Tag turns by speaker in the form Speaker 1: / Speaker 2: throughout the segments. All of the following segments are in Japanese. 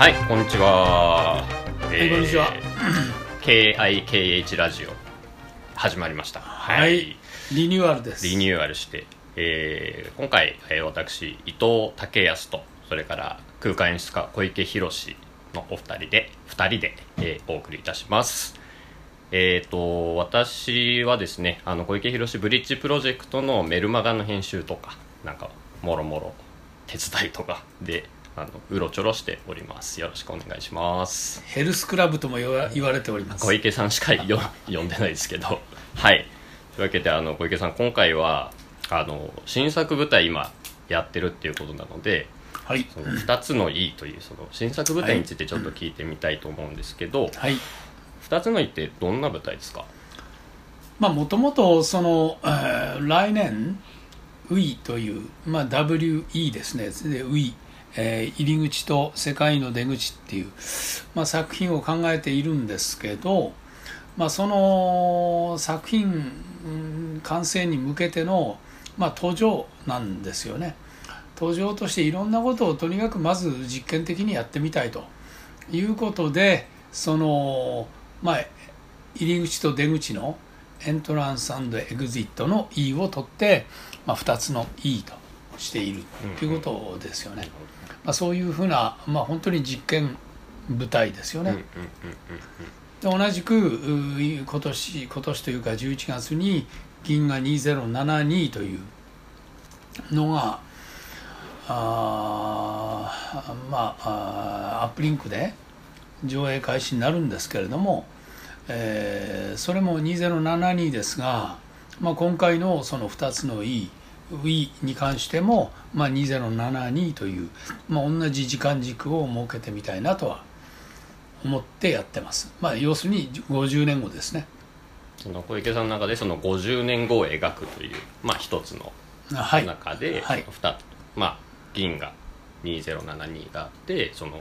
Speaker 1: はい、こんにちは。
Speaker 2: いこんにちは
Speaker 1: KIKH ラジオ始まりました。
Speaker 2: はい、リニューアルです
Speaker 1: リニューアルして、えー今回、えー私伊藤武康とそれから空間演出家小池宏のお二人で二人で、えーお送りいたします。えー、と私はですねあの小池宏ブリッジプロジェクトのメルマガの編集とかなんかもろもろ手伝いとかであのうろちょろしております。よろしくお願いします。
Speaker 2: ヘルスクラブとも言わ言われております。
Speaker 1: 小池さんしかよ呼んでないですけど。はい。というわけであの小池さん今回はあの新作舞台今やってるっていうことなので
Speaker 2: はい。
Speaker 1: その2つの「いい」というその新作舞台についてちょっと聞いてみたいと思うんですけど、
Speaker 2: はい。
Speaker 1: 2つの「いい」ってどんな舞台ですか？
Speaker 2: まあもともとその、えー来年 WE という、まあ、WE ですね。で WE、えー入り口と世界の出口っていう、まあ、作品を考えているんですけど、まあ、その作品完成に向けての、まあ、途上なんですよね。途上としていろんなことをとにかくまず実験的にやってみたいということでそのまあ入り口と出口のエントランスエグジットの E を取って、まあ、2つの E としているということですよね、まあ、そういうふうな、まあ、本当に実験舞台ですよね、で同じくう今年今年というか11月に銀河2072というのがあーまあアップリンクで上映開始になるんですけれども、えーそれも2072ですが、まあ、今回のその2つの E Wii に関しても、まあ、2072という、まあ、同じ時間軸を設けてみたいなとは思ってやってます、まあ、要するに50年後ですね。
Speaker 1: その小池さんの中でその50年後を描くという、まあ、一つの
Speaker 2: はい。
Speaker 1: 中で、
Speaker 2: はい。
Speaker 1: その二つまあ銀が2072があってその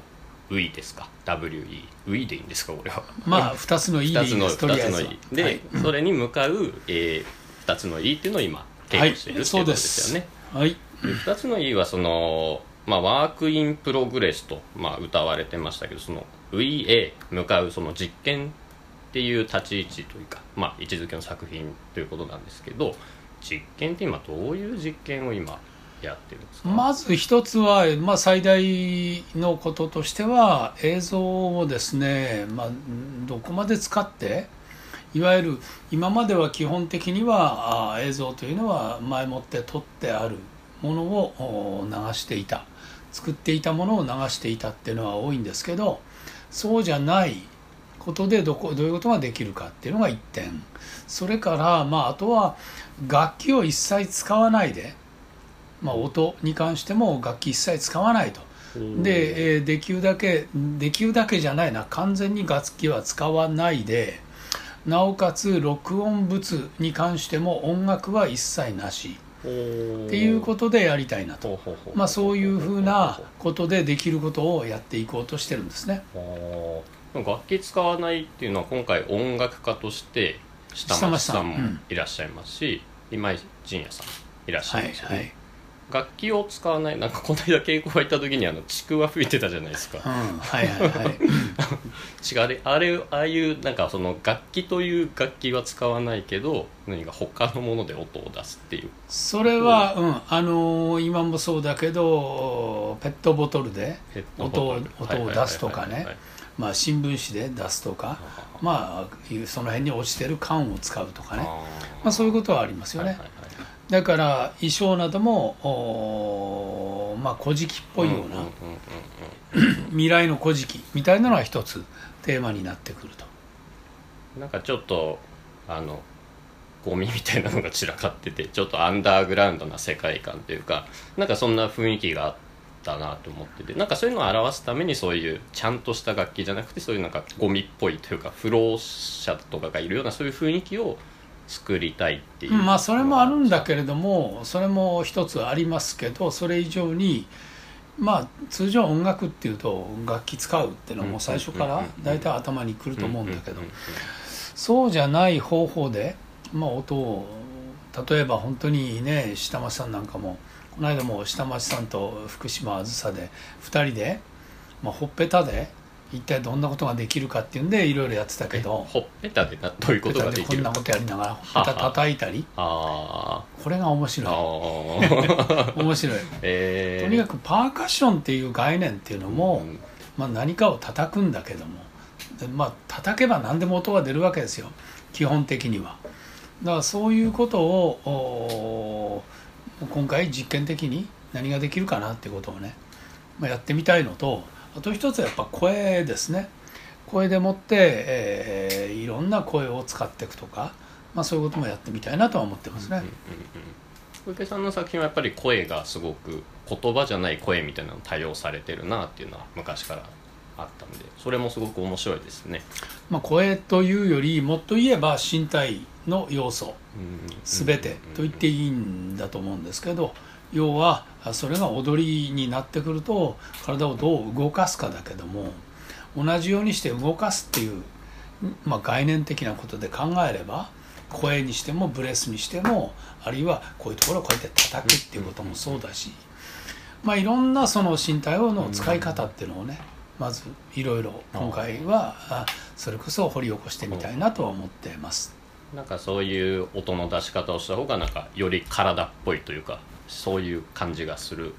Speaker 1: WE ですか？WE WE でいいんですか？これは。
Speaker 2: まあ2つの E で
Speaker 1: 2
Speaker 2: いいです。とりあ
Speaker 1: 二つの
Speaker 2: えず
Speaker 1: E で、
Speaker 2: はい。
Speaker 1: それに向かう、えー、2つの E っていうのを今稽古しているっていうことですよね、
Speaker 2: はい。
Speaker 1: で2つの E はその、まあ、ワークインプログレスと、まあ、歌われてましたけどその WEA 向かうその実験っていう立ち位置というか、まあ、位置づけの作品ということなんですけど実験って今どういう実験を今やってるんですか、
Speaker 2: まず一つは、まあ、最大のこととしては映像をですね、まあ、どこまで使っていわゆる今までは基本的にはあ映像というのは前もって撮ってあるものをお流していた。作っていたものを流していたっていうのは多いんですけどそうじゃないことでどこどういうことができるかっていうのが一点。それから、まあ、あとは楽器を一切使わないで、まあ、音に関しても楽器一切使わないと。で、えーできるだけできるだけじゃないな。完全に楽器は使わないでなおかつ録音物に関しても音楽は一切なし。っていうことでやりたいなと、まあ、そういうふうなことでできることをやっていこうとしてるんですね。
Speaker 1: 楽器使わないっていうのは今回音楽家として下町さんもいらっしゃいますし、今井仁也さんいらっしゃ
Speaker 2: はいい
Speaker 1: ますよね、
Speaker 2: はい、
Speaker 1: 楽器を使わないなんかこの間稽古が行った時にあのちくわ吹いてたじゃないですか。
Speaker 2: うん、はいはいはい。
Speaker 1: 違うあれあれああいうなんかその楽器という楽器は使わないけど何か他のもので音を出すっていう。
Speaker 2: それは、うんあのー今もそうだけどペットボトルで音を音を出すとかね。まあ、新聞紙で出すとか、まあ、その辺に落ちてる缶を使うとかね、まあ、そういうことはありますよね、
Speaker 1: はいはいはい
Speaker 2: だから衣装などもまあ古事記っぽいような、未来の古事記みたいなのは一つテーマになってくると。
Speaker 1: なんかちょっとあのゴミみたいなのが散らかっててちょっとアンダーグラウンドな世界観というかなんかそんな雰囲気があったなと思っててなんかそういうのを表すためにそういうちゃんとした楽器じゃなくてそういうなんかゴミっぽいというか不老者とかがいるようなそういう雰囲気を作りたいっていう、
Speaker 2: まあそれもあるんだけれどもそれも一つありますけどそれ以上にまあ通常音楽っていうと楽器使うっていうのはもう最初から大体頭にくると思うんだけどそうじゃない方法で、まあ、音を例えば本当にね下町さんなんかもこの間も下町さんと福島あずさで2人でまあ、ほっぺたで一体どんなことができるかっていうんでいろいろやってたけど。
Speaker 1: ほっぺたでなどういうことができる
Speaker 2: こんなことやりながらほっぺた叩いたり。
Speaker 1: あ。
Speaker 2: これが面
Speaker 1: ー
Speaker 2: 白い。面白い
Speaker 1: えー、
Speaker 2: とにかくパーカッションっていう概念っていうのも、
Speaker 1: うん。
Speaker 2: まあ、何かを叩くんだけども。でまあ叩けば何でも音が出るわけですよ。基本的には。だからそういうことをお今回実験的に何ができるかなってことをね、まあ、やってみたいのとあと一つはやっぱ声ですね。声でもって、えーいろんな声を使っていくとか、まあ、そういうこともやってみたいなとは思ってますね、
Speaker 1: うんうんうん小池さんの作品はやっぱり声がすごく言葉じゃない声みたいなの多用されてるなっていうのは昔からあったんでそれもすごく面白いですね、
Speaker 2: まあ、声というよりもっと言えば身体の要素全てと言っていいんだと思うんですけど要はそれが踊りになってくると体をどう動かすかだけども同じようにして動かすっていう、まあ、概念的なことで考えれば声にしてもブレスにしてもあるいはこういうところをこうやって叩くっていうこともそうだし、まあ、いろんなその身体の使い方っていうのをねまずいろいろ今回はそれこそ掘り起こしてみたいなとは思ってます。
Speaker 1: なんかそういう音の出し方をした方がなんかより体っぽいというかそういう感じがする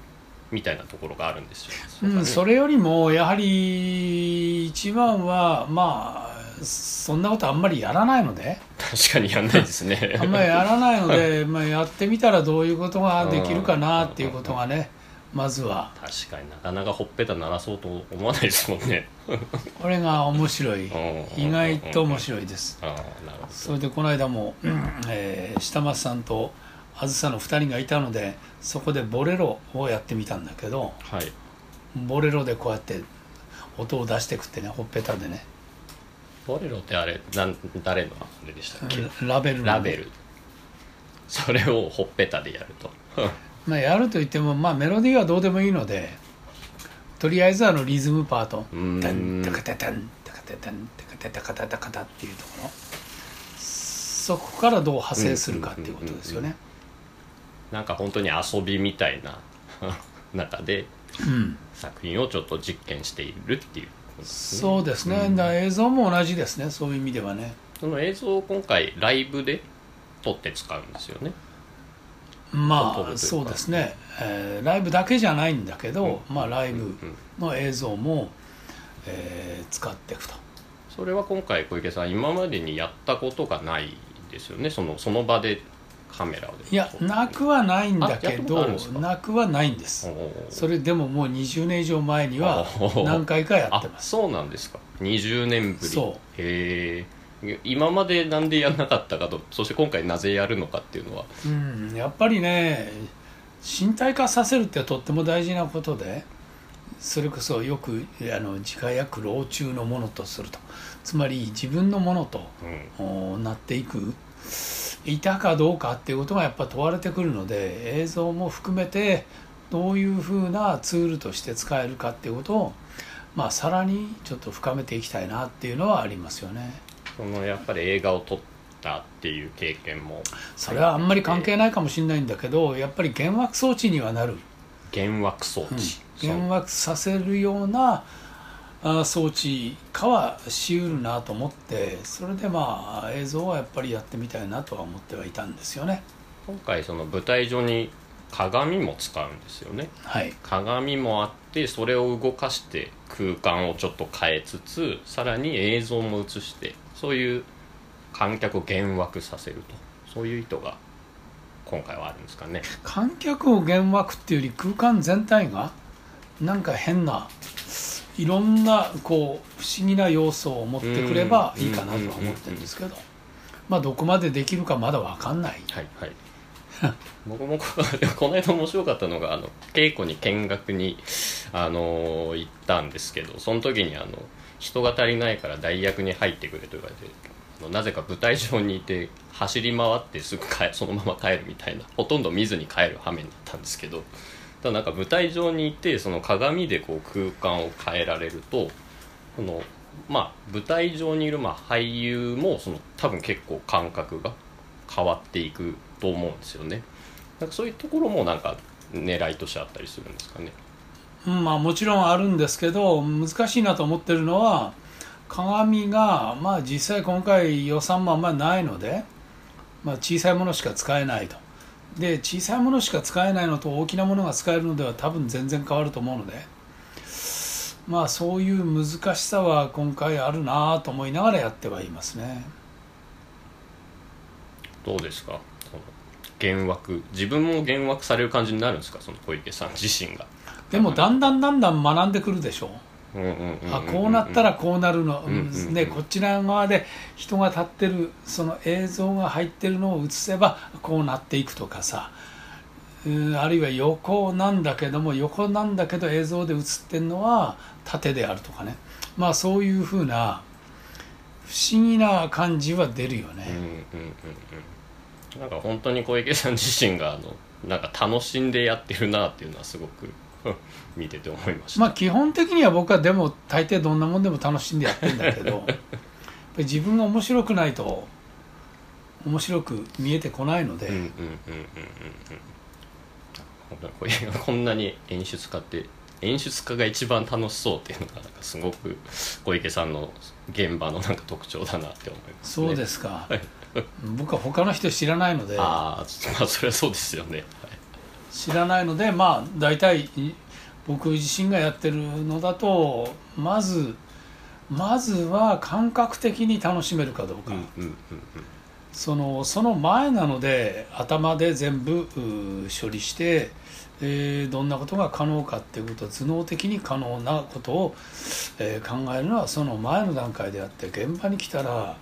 Speaker 1: みたいなところがあるんですよ、
Speaker 2: うん、それよりもやはり一番はまあそんなことあんまりやらないので。
Speaker 1: 確かにやんないですね。
Speaker 2: あんまりやらないので、まあ、やってみたらどういうことができるかなっていうことがねまずは。
Speaker 1: 確かになかなかほっぺた鳴らそうと思わないですもんね。
Speaker 2: これが面白い。
Speaker 1: うん。
Speaker 2: 意外と面白いです。それでこの間も、えー下松さんとあずさの2人がいたのでそこでボレロをやってみたんだけど
Speaker 1: どはい。
Speaker 2: ボレロでこうやって音を出してくってねほっぺたでね。
Speaker 1: ボレロってあれなん誰のあれでしたっけ？
Speaker 2: ラベルの。
Speaker 1: ラベル。それをほっぺたでやると。
Speaker 2: まあ、やるといっても、まあ、メロディーはどうでもいいのでとりあえずあのリズムパート「
Speaker 1: うーん。
Speaker 2: タンタカタタンタカタタンタカタタカタタカタ」っていうところ。そこからどう派生するかっていうことですよね。
Speaker 1: なんか本当に遊びみたいな 中で
Speaker 2: うん。
Speaker 1: 作品をちょっと実験しているっていうことですね。
Speaker 2: そうですね、
Speaker 1: ん。
Speaker 2: だ映像も同じですね。そういう意味ではね。
Speaker 1: その映像を今回ライブで撮って使うんですよね。
Speaker 2: まあそうですね、えーライブだけじゃないんだけど、まあ、ライブ
Speaker 1: うん。
Speaker 2: の映像も、えー使っていくと。
Speaker 1: それは今回小池さん今までにやったことがないですよね。そのその場でカメラで
Speaker 2: いやなくはないんだけどなくはないんです。それでももう20年以上前には何回かやってます。
Speaker 1: あそうなんですか。20年ぶり。
Speaker 2: そう。
Speaker 1: へえ今までなんでやんなかったかとそして今回なぜやるのかっていうのは。
Speaker 2: うんやっぱりね身体化させるってとっても大事なことでそれこそよくあの自家薬老中のものとすると。つまり自分のものと
Speaker 1: うん。
Speaker 2: おなっていくいたかどうかっていうことがやっぱ問われてくるので映像も含めてどういうふうなツールとして使えるかっていうことを、まあ、さらにちょっと深めていきたいなっていうのはありますよね。
Speaker 1: そのやっぱり映画を撮ったっていう経験も。
Speaker 2: それはあんまり関係ないかもしれないんだけどやっぱり幻惑装置にはなる、
Speaker 1: 幻惑装
Speaker 2: うん。
Speaker 1: 置、
Speaker 2: 幻惑させるようなあ装置かはしうるなと思ってそれでまあ映像はやっぱりやってみたいなとは思ってはいたんですよね。
Speaker 1: 今回その舞台上に鏡も使うんですよね。
Speaker 2: はい。
Speaker 1: 鏡もあってそれを動かして空間をちょっと変えつつさらに映像も映してそういう観客を幻惑させると。そういう意図が今回はあるんですかね。
Speaker 2: 観客を幻惑っていうより空間全体がなんか変ないろんなこう不思議な要素を持ってくればいいかなとは思ってるんですけど。まあどこまでできるかまだ分かんない。
Speaker 1: はいはい。僕もここの間面白かったのがあの稽古に見学に、あの行ったんですけどその時にあの人が足りないから代役に入ってくれと言われてなぜか舞台上にいて走り回ってすぐ帰そのまま帰るみたいなほとんど見ずに帰る羽目になったんですけど。ただなんか舞台上にいてその鏡でこう空間を変えられるとこのまあ舞台上にいるまあ俳優もその多分結構感覚が変わっていくと思うんですよね。なんかそういうところもなんか狙いとしてあったりするんですかね。
Speaker 2: うんまあ、もちろんあるんですけど難しいなと思ってるのは鏡が、まあ、実際今回予算もあんまりないので、まあ、小さいものしか使えないと。で小さいものしか使えないのと大きなものが使えるのでは多分全然変わると思うので。まあそういう難しさは今回あるなと思いながらやってはいますね。
Speaker 1: どうですか？幻惑。自分も幻惑される感じになるんですか？その小池さん自身が。
Speaker 2: でもだんだんだんだん学んでくるでしょ
Speaker 1: う
Speaker 2: あこうなったらこうなるの、ね、こっち側で人が立ってるその映像が入ってるのを映せばこうなっていくとかさ。うんあるいは横なんだけども横なんだけど映像で映ってるのは縦であるとかね。まあそういうふうな不思議な感じは出るよね、
Speaker 1: うんうんうんうん。なんか本当に小池さん自身があのなんか楽しんでやってるなっていうのはすごく 見てて思いました、
Speaker 2: まあ基本的には僕はでも大抵どんなもんでも楽しんでやってんだけど 自分が面白くないと面白く見えてこないので、
Speaker 1: こんなに演出家って演出家が一番楽しそうっていうのがなんかすごく小池さんの現場のなんか特徴だなって思います、ね、
Speaker 2: そうですか、僕は他の人知らないので。
Speaker 1: ああそれはそうですよね、はい
Speaker 2: 知らないのでまあ大体い僕自身がやってるのだとまずまずは感覚的に楽しめるかどうか、そのその前なので頭で全部う処理して、えーどんなことが可能かっていうこと頭脳的に可能なことを、えー考えるのはその前の段階であって現場に来たら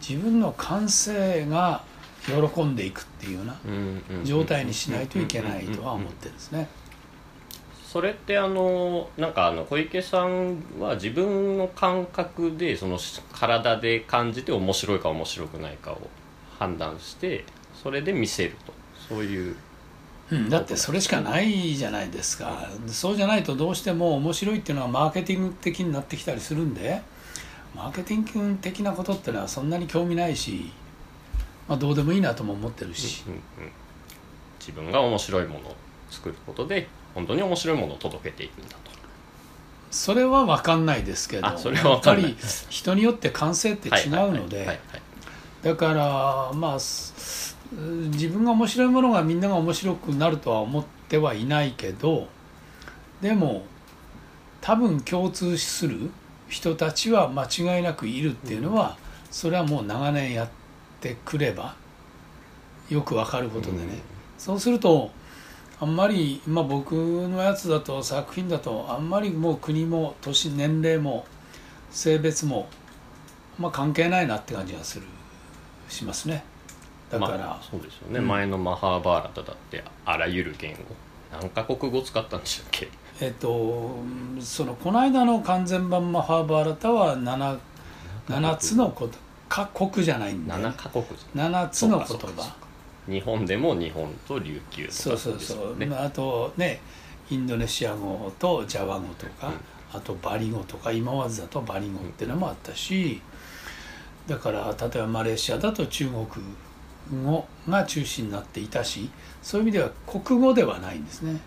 Speaker 2: 自分の感性が喜んでいくっていうような
Speaker 1: うんうんうん。
Speaker 2: 状態にしないといけないとは思ってるんですね。
Speaker 1: それってあのなんかあの小池さんは自分の感覚でその体で感じて面白いか面白くないかを判断してそれで見せると。そういう。
Speaker 2: うん、だってそれしかないじゃないですか。そうじゃないとどうしても面白いっていうのはマーケティング的になってきたりするんでマーケティング的なことってのはそんなに興味ないし、まあ、どうでもいいなとも思ってるし。
Speaker 1: うんうん自分が面白いものを作ることで本当に面白いものを届けていくんだと。
Speaker 2: それは分かんないですけど
Speaker 1: あそれは
Speaker 2: やっぱり人によって感性って違うので。
Speaker 1: はい
Speaker 2: だからまあす自分が面白いものがみんなが面白くなるとは思ってはいないけどでも多分共通する人たちは間違いなくいるっていうのは、それはもう長年やってくればよくわかることでね、
Speaker 1: うん。
Speaker 2: そうするとあんまり、まあ、僕のやつだと作品だとあんまりもう国も年年齢も性別も、まあ、関係ないなって感じがするしますね。だから、
Speaker 1: まあ、そうですよね、
Speaker 2: うん。
Speaker 1: 前のマハーバーラタだってあらゆる言語。何カ国語使ったんでしたっけ？
Speaker 2: えっとそのこの間の完全版マハーバーラタは 7, 7つのこと各国じゃないんで、
Speaker 1: 7カ国
Speaker 2: 7つの言葉。
Speaker 1: か日本でも日本と琉球とか
Speaker 2: そうそう
Speaker 1: です
Speaker 2: そう、まああとねインドネシア語とジャワ語とか、あとバリ語とか今までだとバリ語っていうのもあったし、だから例えばマレーシアだと中国語が中心になっていたしそういう意味では国語ではないんですね。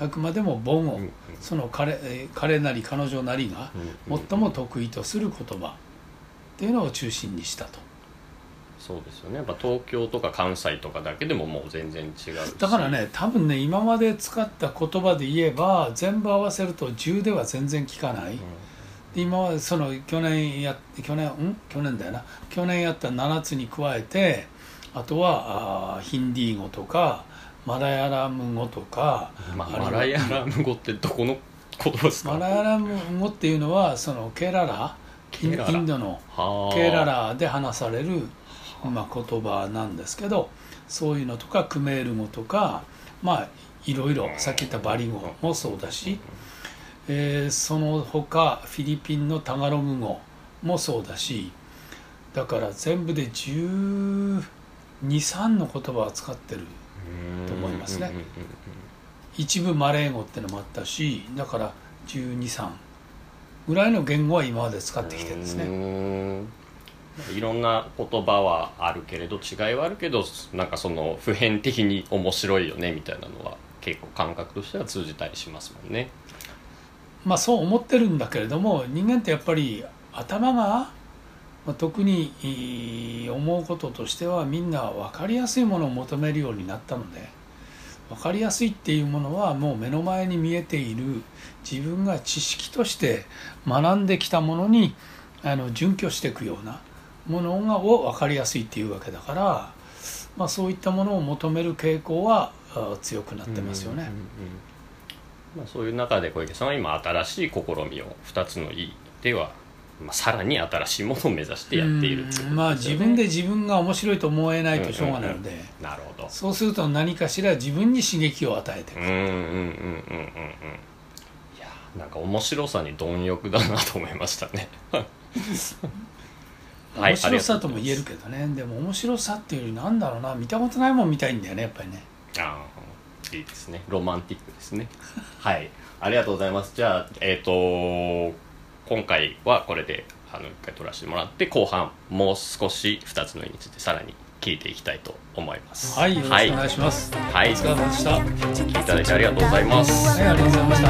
Speaker 2: あくまでも母語、
Speaker 1: うんうん。
Speaker 2: その彼えー彼なり彼女なりが
Speaker 1: うんうん。
Speaker 2: 最も得意とする言葉っていうのを中心にしたと。
Speaker 1: そうですよね。やっぱ東京とか関西とかだけでももう全然違うし。
Speaker 2: だからね多分ね今まで使った言葉で言えば全部合わせると10では全然効かない、で今はその去年や去年ん？去年だよな。去年やった7つに加えてあとはあーヒンディー語とかマラヤラム語とか、
Speaker 1: まあ、マラヤラム語ってどこの言葉ですか？
Speaker 2: マラヤラム語っていうのはそのケララインドの
Speaker 1: はあ。
Speaker 2: ケララで話される、まあ、言葉なんですけどそういうのとかクメール語とかまあいろいろさっき言ったバリ語もそうだし、えーその他フィリピンのタガログ語もそうだしだから全部で1 2 3の言葉を使ってる
Speaker 1: うん
Speaker 2: と思いますね。一部マレー語ってのもあったしだから1 2 3ぐらいの言語は今まで使ってきてるんですね。
Speaker 1: いろんな言葉はあるけれど違いはあるけどなんかその普遍的に面白いよねみたいなのは結構感覚としては通じたりしますもんね
Speaker 2: まあそう思ってるんだけれども人間ってやっぱり頭が、まあ、特に思うこととしてはみんな分かりやすいものを求めるようになったので分かりやすいっていうものはもう目の前に見えている自分が知識として学んできたものにあの準拠していくようなものがを分かりやすいっていうわけだから、まあ、そういったものを求める傾向は強くなってますよね。
Speaker 1: うんうんうんまあ、そういう中で小池さんは今新しい試みを2つの「い」では、まあ、さらに新しいものを目指してやっているね
Speaker 2: う。ん。まあ自分で自分が面白いと思えないとしょうがないので、
Speaker 1: うんうんうんなるほど。
Speaker 2: そうすると何かしら自分に刺激を与えていく、
Speaker 1: うんうんうんうんうんうん。いやなんか面白さに貪欲だなと思いましたね。はい
Speaker 2: 面白さとも言えるけどね。でも面白さっていうよりなんだろうな。見たことないもん見たいんだよねやっぱりね。
Speaker 1: ああいいですね。ロマンティックですね。はい。ありがとうございます。じゃあえっ、と今回はこれであの一回取らせてもらって後半もう少し2つのについてさらに聞いていきたいと思います。
Speaker 2: はいお願いします
Speaker 1: はい、はい、
Speaker 2: お疲れ様でした
Speaker 1: 聞いただきありがとうございます。
Speaker 2: ありがとうございました